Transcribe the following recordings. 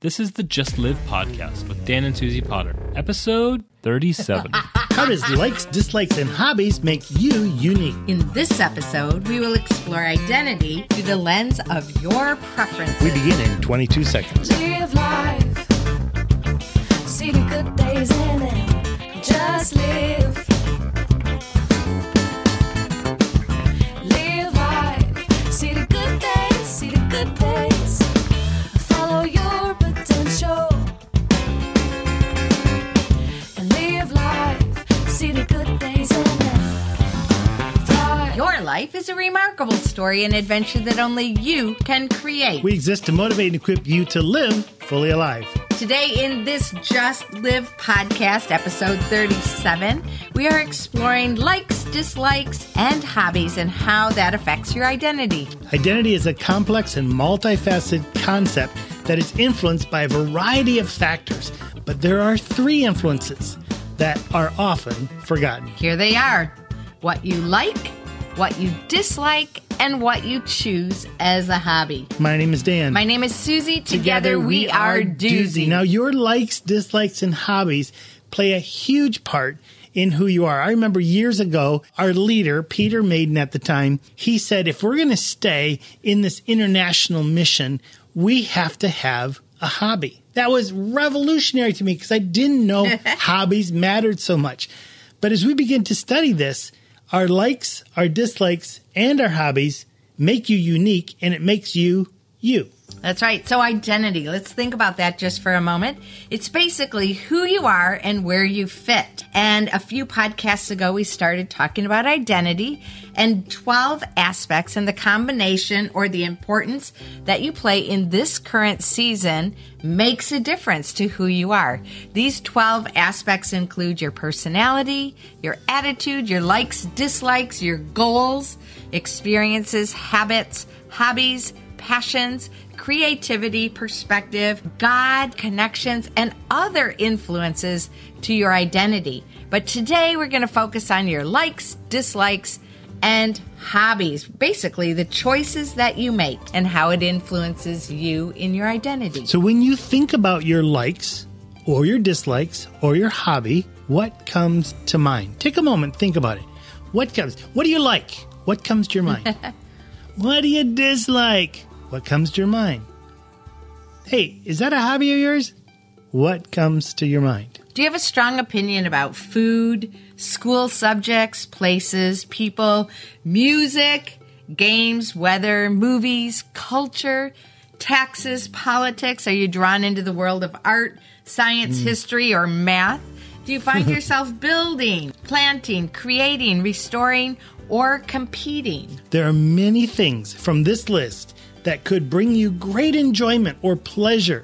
This is the Just Live podcast with Dan and Suzie Potter, episode 37. How does likes, dislikes, and hobbies make you unique? In this episode, we will explore identity through the lens of your preferences. We begin in 22 seconds. Live life. See the good days in it. Just live. Your life is a remarkable story and adventure that only you can create. We exist to motivate and equip you to live fully alive. Today, in this Just Live podcast, episode 37, we are exploring likes, dislikes, and hobbies and how that affects your identity. Identity is a complex and multifaceted concept that is influenced by a variety of factors, but there are three influences that are often forgotten. Here they are what you like, what you dislike, and what you choose as a hobby. My name is Dan. My name is Suzie. Together, we are Doozy. Now, your likes, dislikes, and hobbies play a huge part in who you are. I remember years ago, our leader, Peter Maiden at the time, he said, if we're going to stay in this international mission, we have to have a hobby. That was revolutionary to me because I didn't know hobbies mattered so much. But as we begin to study this, our likes, our dislikes, and our hobbies make you unique and it makes you you. That's right. So, identity. Let's think about that just for a moment. It's basically who you are and where you fit. And a few podcasts ago, we started talking about identity and 12 aspects and the combination or the importance that you play in this current season makes a difference to who you are. These 12 aspects include your personality, your attitude, your likes, dislikes, your goals, experiences, habits, hobbies, passions, creativity, perspective, God, connections, and other influences to your identity. But today we're going to focus on your likes, dislikes, and hobbies. Basically, the choices that you make and how it influences you in your identity. So when you think about your likes or your dislikes or your hobby, what comes to mind? Take a moment, think about it. What comes? What do you like? What comes to your mind? what do you dislike? What comes to your mind? Hey, is that a hobby of yours? What comes to your mind? Do you have a strong opinion about food, school subjects, places, people, music, games, weather, movies, culture, taxes, politics? Are you drawn into the world of art, science, hmm. history, or math? Do you find yourself building, planting, creating, restoring, or competing? There are many things from this list that could bring you great enjoyment or pleasure.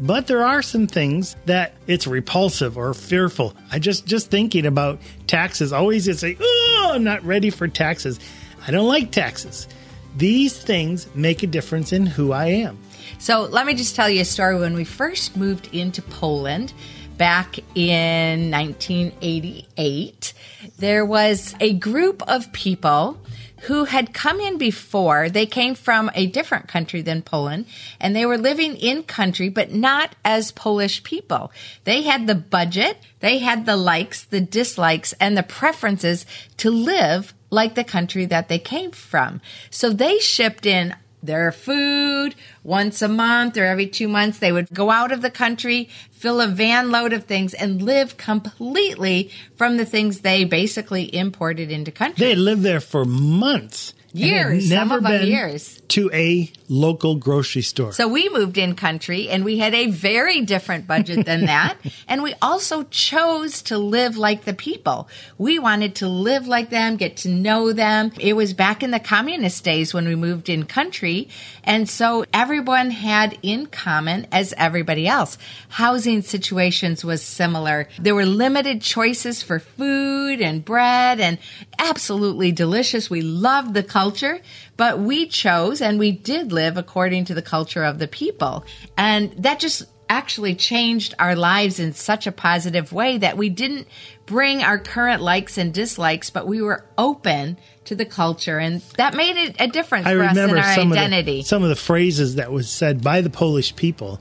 But there are some things that it's repulsive or fearful. I just just thinking about taxes always it's like, "Oh, I'm not ready for taxes. I don't like taxes." These things make a difference in who I am. So let me just tell you a story. When we first moved into Poland back in 1988, there was a group of people who had come in before. They came from a different country than Poland and they were living in country, but not as Polish people. They had the budget, they had the likes, the dislikes, and the preferences to live like the country that they came from. So they shipped in their food once a month or every two months. They would go out of the country, fill a van load of things, and live completely from the things they basically imported into country. They lived there for months. Years, some never of them been years. to a local grocery store. So we moved in country and we had a very different budget than that. and we also chose to live like the people. We wanted to live like them, get to know them. It was back in the communist days when we moved in country. And so everyone had in common as everybody else. Housing situations was similar. There were limited choices for food and bread and absolutely delicious. We loved the culture, but we chose and we did live according to the culture of the people. And that just actually changed our lives in such a positive way that we didn't bring our current likes and dislikes, but we were open to the culture, and that made it a difference I for us in remember our some identity. of the some of the phrases that was said by the Polish people.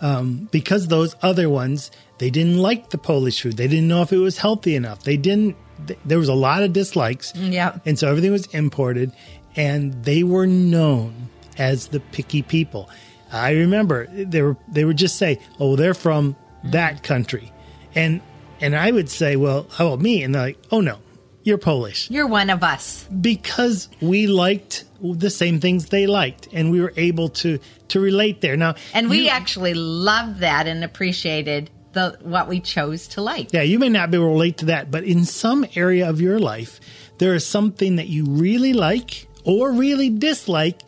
um, because those other ones they didn't like the Polish food. They didn't know if it was healthy enough. They didn't. th- There was a lot of dislikes. Yeah. and so everything was imported, and they were known as the picky people. I remember they were they would just say, "Oh, they're from that mm-hmm. country," and and I would say, "Well, how about me?" And they're like, "Oh no, you're Polish." You're one of us. because we liked the same things they liked and we were able to to relate there now And we you- actually loved that and appreciated the what we chose to like. yeah you may not be able to relate to that but in some area of your life there is something that you really like or really dislike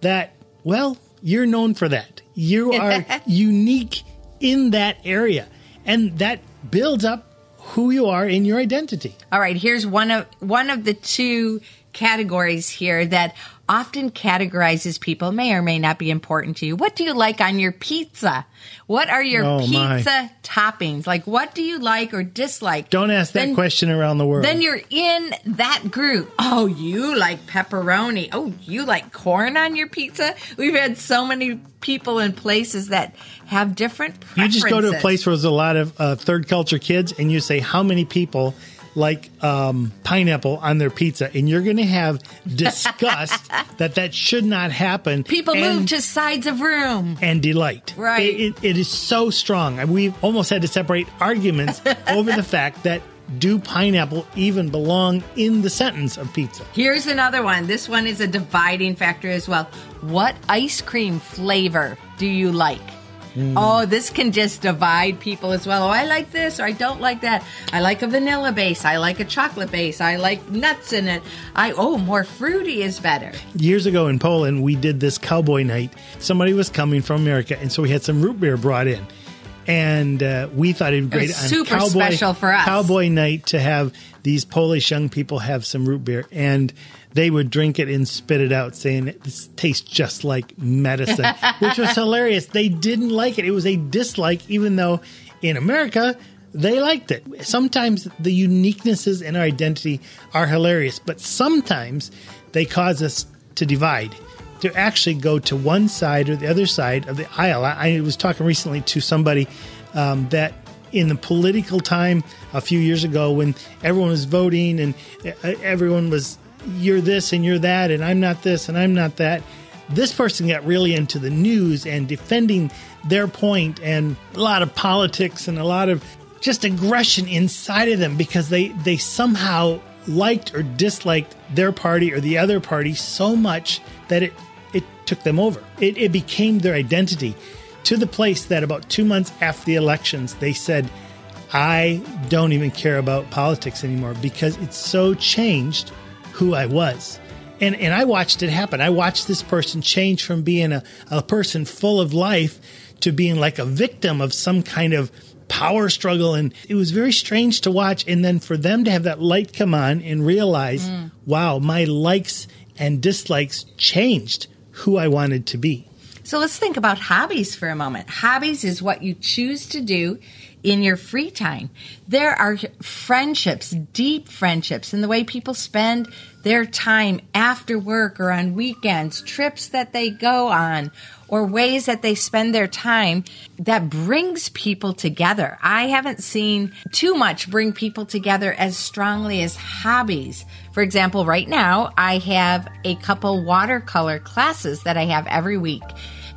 that well you're known for that. You are unique in that area. And that builds up who you are in your identity. All right, here's one of one of the two categories here that often categorizes people may or may not be important to you. What do you like on your pizza? What are your Oh, my. pizza toppings? Like what do you like or dislike? don't ask that Then- question around the world Then you're in that group. Oh, you like pepperoni. Oh, you like corn on your pizza. We've had so many people in places that have different You just go to a place where there's a lot of uh, third culture kids, and you say how many people like um, pineapple on their pizza, and you're going to have disgust that that should not happen. people and, move to sides of room. and delight. Right. It, it- it is so strong. We've almost had to separate arguments over the fact that do pineapple even belong in the sentence of pizza? Here's another one. This one is a dividing factor as well. What ice cream flavor do you like? Oh, this can just divide people as well. Oh, I like this or I don't like that. I like a vanilla base. I like a chocolate base. I like nuts in it. I oh, more fruity is better. years ago in Poland, we did this cowboy night. Somebody was coming from America, and so we had some root beer brought in. And uh, we thought it'd be great was super cowboy, special for us. cowboy night to have these Polish young people have some root beer, and they would drink it and spit it out, saying this tastes just like medicine, which was hilarious. They didn't like it; it was a dislike, even though in America they liked it. Sometimes the uniquenesses in our identity are hilarious, but sometimes they cause us to divide, to actually go to one side or the other side of the aisle. I, I was talking recently to somebody um, that in the political time a few years ago when everyone was voting and uh, everyone was, you're this and you're that, and I'm not this and I'm not that. This person got really into the news and defending their point and a lot of politics and a lot of just aggression inside of them because they they somehow liked or disliked their party or the other party so much that it it took them over. It, it became their identity to the place that about two months after the elections, they said, I don't even care about politics anymore because it's so changed who I was. And, and I watched it happen. I watched this person change from being a, a person full of life to being like a victim of some kind of power struggle. And it was very strange to watch. And then for them to have that light come on and realize, mm. wow, my likes and dislikes changed who I wanted to be. So let's think about hobbies for a moment. Hobbies is what you choose to do in your free time. There are friendships, deep friendships, and the way people spend their time after work or on weekends, trips that they go on, or ways that they spend their time that brings people together. I haven't seen too much bring people together as strongly as hobbies. For example, right now I have a couple watercolor classes that I have every week.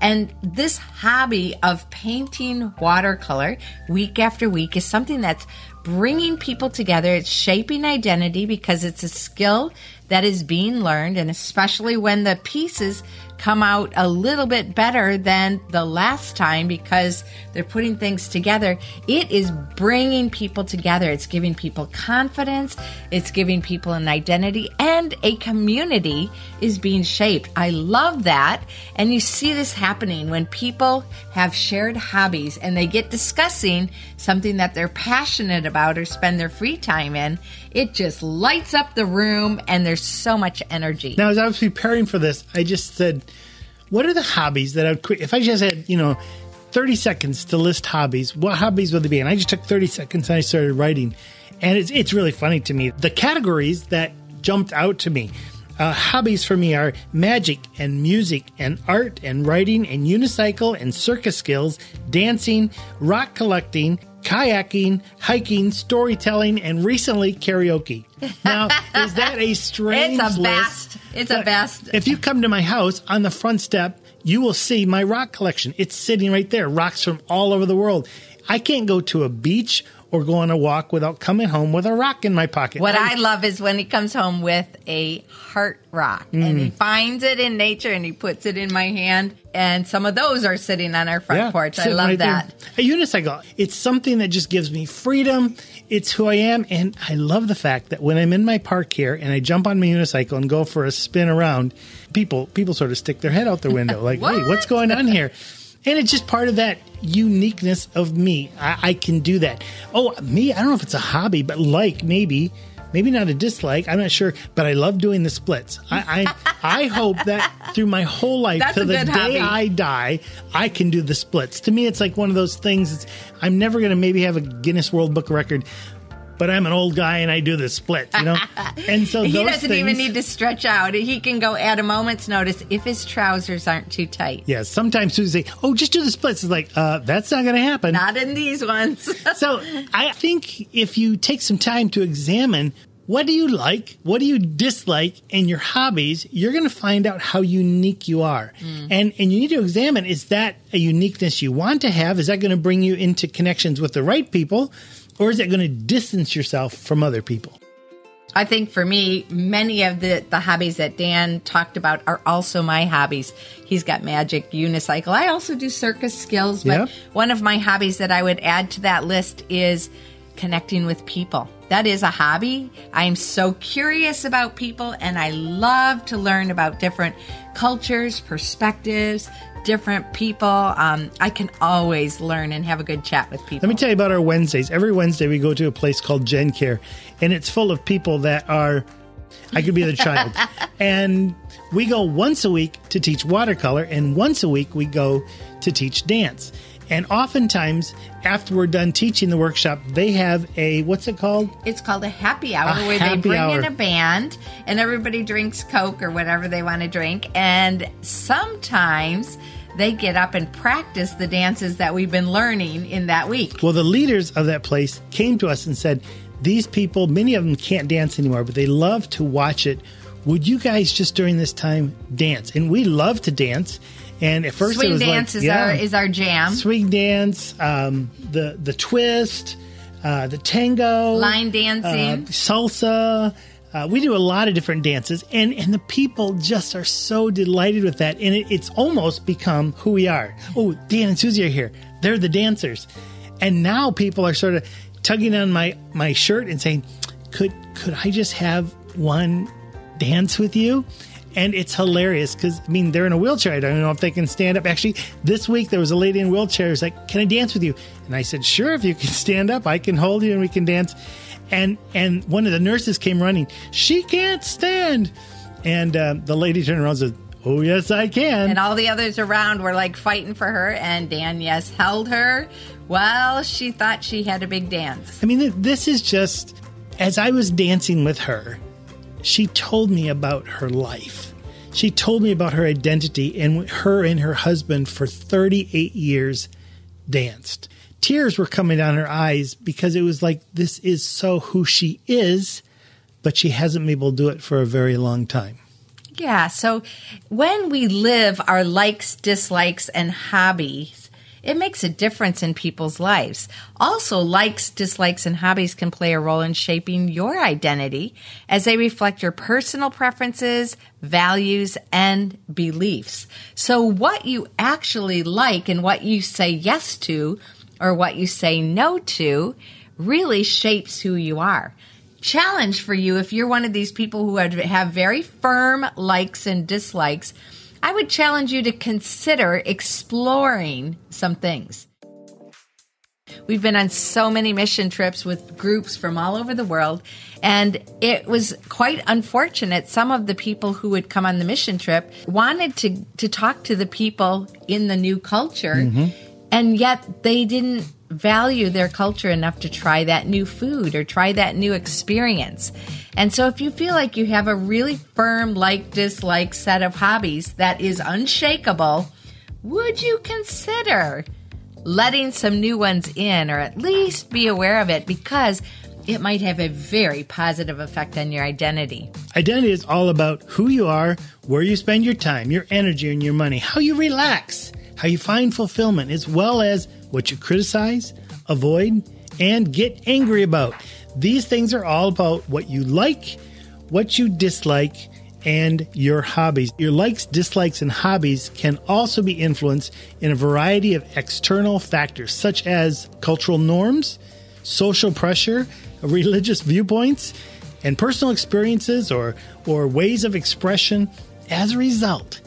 And this hobby of painting watercolor week after week is something that's bringing people together. It's shaping identity because it's a skill that is being learned, and especially when the pieces come out a little bit better than the last time because they're putting things together. It is bringing people together. It's giving people confidence. It's giving people an identity and a community is being shaped. I love that. And you see this happening when people have shared hobbies and they get discussing something that they're passionate about or spend their free time in. It just lights up the room and there's so much energy. Now, as I was preparing for this, I just said, what are the hobbies that I would quit? If I just had, you know, 30 seconds to list hobbies, what hobbies would they be? And I just took 30 seconds and I started writing. And it's, it's really funny to me. The categories that jumped out to me Uh, hobbies for me are magic and music and art and writing and unicycle and circus skills, dancing, rock collecting, kayaking, hiking, storytelling, and recently karaoke. Now, is that a strange It's a list? vast. It's a But vast. If you come to my house on the front step, you will see my rock collection. It's sitting right there, rocks from all over the world. I can't go to a beach or go on a walk without coming home with a rock in my pocket. What I love is when he comes home with a heart rock and Mm. he finds it in nature and he puts it in my hand. And some of those are sitting on our front porch. I love right there. that. A unicycle. It's something that just gives me freedom. It's who I am. And I love the fact that when I'm in my park here and I jump on my unicycle and go for a spin around, people people sort of stick their head out the window like, hey, What? what's going on here? And it's just part of that uniqueness of me. I, I can do that. Oh, me, I don't know if it's a hobby, but like maybe, maybe not a dislike. I'm not sure, but I love doing the splits. I I, I hope that through my whole life, That's till the day hobby. I die, I can do the splits. To me, it's like one of those things. It's, I'm never going to maybe have a Guinness World Book record, but I'm an old guy and I do the splits, you know. And so He doesn't things, even need to stretch out. He can go at a moment's notice if his trousers aren't too tight. Yeah, sometimes Suzie say, "Oh, just do the splits." It's like, uh, that's not going to happen. Not in these ones. so I think if you take some time to examine what do you like, what do you dislike in your hobbies, you're going to find out how unique you are. And and you need to examine is that a uniqueness you want to have? Is that going to bring you into connections with the right people or is it going to distance yourself from other people? I think for me, many of the, the hobbies that Dan talked about are also my hobbies. He's got magic, unicycle. I also do circus skills, but one of my hobbies that I would add to that list is connecting with people. That is a hobby. I am so curious about people and I love to learn about different cultures, perspectives, different people. Um, I can always learn and have a good chat with people. Let me tell you about our Wednesdays. Every Wednesday we go to a place called Gen Care, and it's full of people that are. I could be the child, and we go once a week to teach watercolor, and once a week we go to teach dance. And oftentimes, after we're done teaching the workshop, they have a what's it called? It's called a happy hour A where happy they bring hour. in a band and everybody drinks Coke or whatever they want to drink. And sometimes they get up and practice the dances that we've been learning in that week. Well, the leaders of that place came to us and said, These people, many of them can't dance anymore, but they love to watch it. Would you guys just during this time dance? And we love to dance. And at first it Swing was dance like, is yeah, our is our jam. swing dance, um, the the twist, uh, the tango, Line uh, dancing. salsa. Uh, we do a lot of different dances, and and the people just are so delighted with that, and it, it's almost become who we are. Oh, Dan and Suzie are here; they're the dancers, and now people are sort of tugging on my my shirt and saying, "Could could I just have one dance with you?" And it's hilarious because I mean they're in a wheelchair. I don't know if they can stand up. Actually, this week there was a lady in a wheelchair who's like, "Can I dance with you?" And I said, "Sure, if you can stand up, I can hold you and we can dance." And and one of the nurses came running. She can't stand, and uh, the lady turned around and said, "Oh yes, I can." and all the others around were like fighting for her and Dan yes held her while she thought she had a big dance. I mean, this is just as I was dancing with her, she told me about her life. She told me about her identity, and her and her husband for 38 years danced. Tears were coming down her eyes because it was like, this is so who she is, but she hasn't been able to do it for a very long time. Yeah. So when we live our likes, dislikes, and hobbies, it makes a difference in people's lives. Also, likes, dislikes, and hobbies can play a role in shaping your identity as they reflect your personal preferences, values, and beliefs. So, what you actually like and what you say yes to or what you say no to really shapes who you are challenge for you if you're one of these people who have- very firm likes and dislikes. I would challenge you to consider exploring some things. We've been on so many mission trips with groups from all over the world, and it was quite unfortunate. Some of the people who would come on the mission trip wanted to, to talk to the people in the new culture mm-hmm. and yet they didn't value their culture enough to try that new food or try that new experience. And so, if you feel like you have a really firm like dislike set of hobbies that is unshakable, would you consider letting some new ones in or at least be aware of it because it might have a very positive effect on your identity? Identity is all about who you are, where you spend your time, your energy, and your money, how you relax, how you find fulfillment, as well as what you criticize, avoid, and get angry about. These things are all about what you like, what you dislike, and your hobbies. Your likes, dislikes, and hobbies can also be influenced in a variety of external factors, such as cultural norms, social pressure, religious viewpoints, and personal experiences or, or ways of expression. As a result,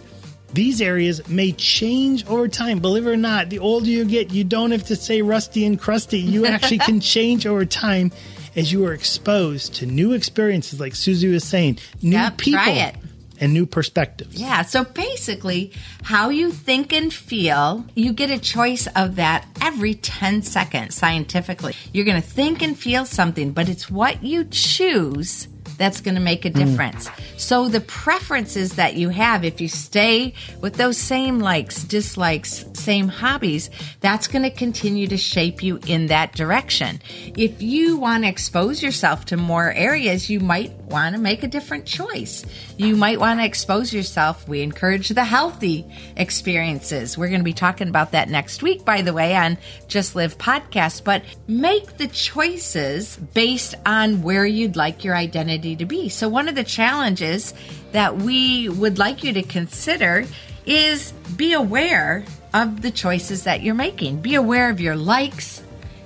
these areas may change over time. Believe it or not, the older you get, you don't have to say rusty and crusty. You actually can change over time as you are exposed to new experiences, like Suzie was saying, new Yep, people, and new perspectives. Yeah, so basically, how you think and feel, you get a choice of that every 10 seconds scientifically. You're going to think and feel something, but it's what you choose that's going to make a mm. difference. So the preferences that you have, if you stay with those same likes, dislikes, same hobbies, that's going to continue to shape you in that direction. If you want to expose yourself to more areas, you might want to make a different choice. You might want to expose yourself. We encourage the healthy experiences. We're going to be talking about that next week, by the way, on Just Live podcast. But make the choices based on where you'd like your identity to be. So, one of the challenges that we would like you to consider is be aware of the choices that you're making. Be aware of your likes,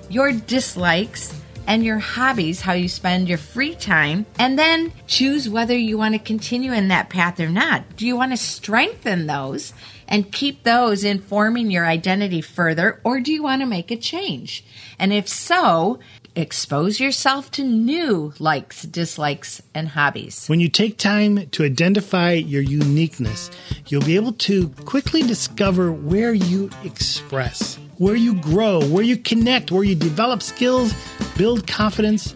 your dislikes, and your hobbies, how you spend your free time, and then choose whether you want to continue in that path or not. Do you want to strengthen those and keep those informing your identity further, or do you want to make a change? And if so, expose yourself to new likes, dislikes, and hobbies. When you take time to identify your uniqueness, you'll be able to quickly discover where you express, where you grow, where you connect, where you develop skills, build confidence,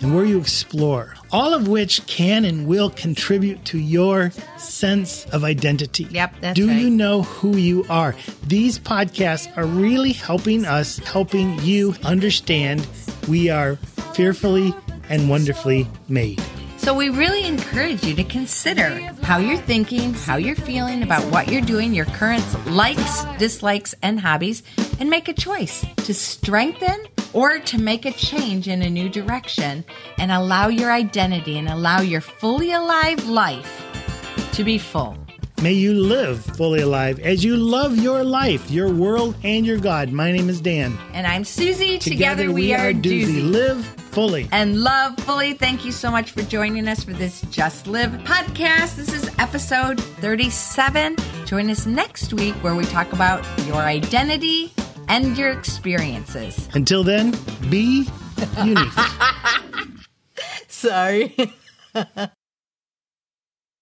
and where you explore. All of which can and will contribute to your sense of identity. Yep, that's Do right. you know who you are? These podcasts are really helping us, helping you understand we are fearfully and wonderfully made. So we really encourage you to consider how you're thinking, how you're feeling about what you're doing, your current likes, dislikes, and hobbies, and make a choice to strengthen or to make a change in a new direction and allow your identity and allow your fully alive life to be full. May you live fully alive as you love your life, your world, and your God. My name is Dan. And I'm Suzie. Together, we, are Doozy. Live fully. and love fully. Thank you so much for joining us for this Just Live podcast. This is episode 37. Join us next week where we talk about your identity and your experiences. Until then, be unique. Sorry.